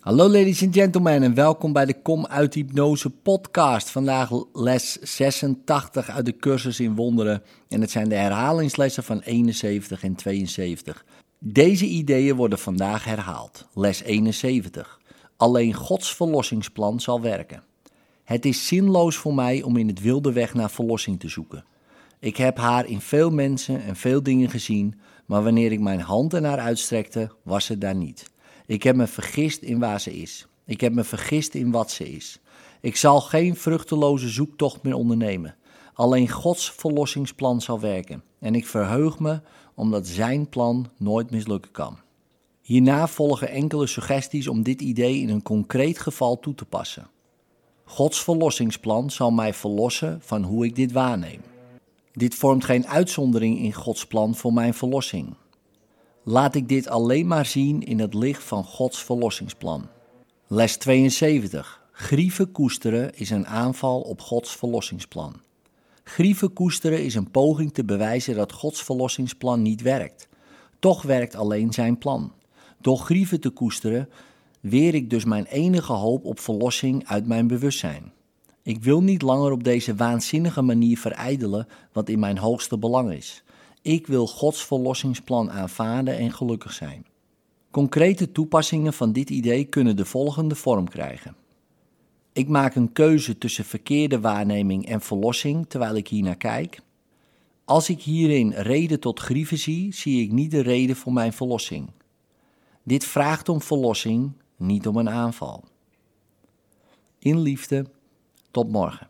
Hallo ladies and gentlemen en welkom bij de Kom uit Hypnose podcast. Vandaag les 86 uit de cursus in wonderen en het zijn de herhalingslessen van 71 en 72. Deze ideeën worden vandaag herhaald. Les 71. Alleen Gods verlossingsplan zal werken. Het is zinloos voor mij om in het wilde weg naar verlossing te zoeken. Ik heb haar in veel mensen en veel dingen gezien, maar wanneer ik mijn hand ernaar uitstrekte, was ze daar niet. Ik heb me vergist in waar ze is. Ik heb me vergist in wat ze is. Ik zal geen vruchteloze zoektocht meer ondernemen. Alleen Gods verlossingsplan zal werken. En ik verheug me omdat Zijn plan nooit mislukken kan. Hierna volgen enkele suggesties om dit idee in een concreet geval toe te passen. Gods verlossingsplan zal mij verlossen van hoe ik dit waarneem. Dit vormt geen uitzondering in Gods plan voor mijn verlossing. Laat ik dit alleen maar zien in het licht van Gods verlossingsplan. Les 72. Grieven koesteren is een aanval op Gods verlossingsplan. Grieven koesteren is een poging te bewijzen dat Gods verlossingsplan niet werkt. Toch werkt alleen zijn plan. Door grieven te koesteren weer ik dus mijn enige hoop op verlossing uit mijn bewustzijn. Ik wil niet langer op deze waanzinnige manier verijdelen wat in mijn hoogste belang is. Ik wil Gods verlossingsplan aanvaarden en gelukkig zijn. Concrete toepassingen van dit idee kunnen de volgende vorm krijgen. Ik maak een keuze tussen verkeerde waarneming en verlossing terwijl ik hier naar kijk. Als ik hierin reden tot grieven zie, zie ik niet de reden voor mijn verlossing. Dit vraagt om verlossing, niet om een aanval. In liefde, tot morgen.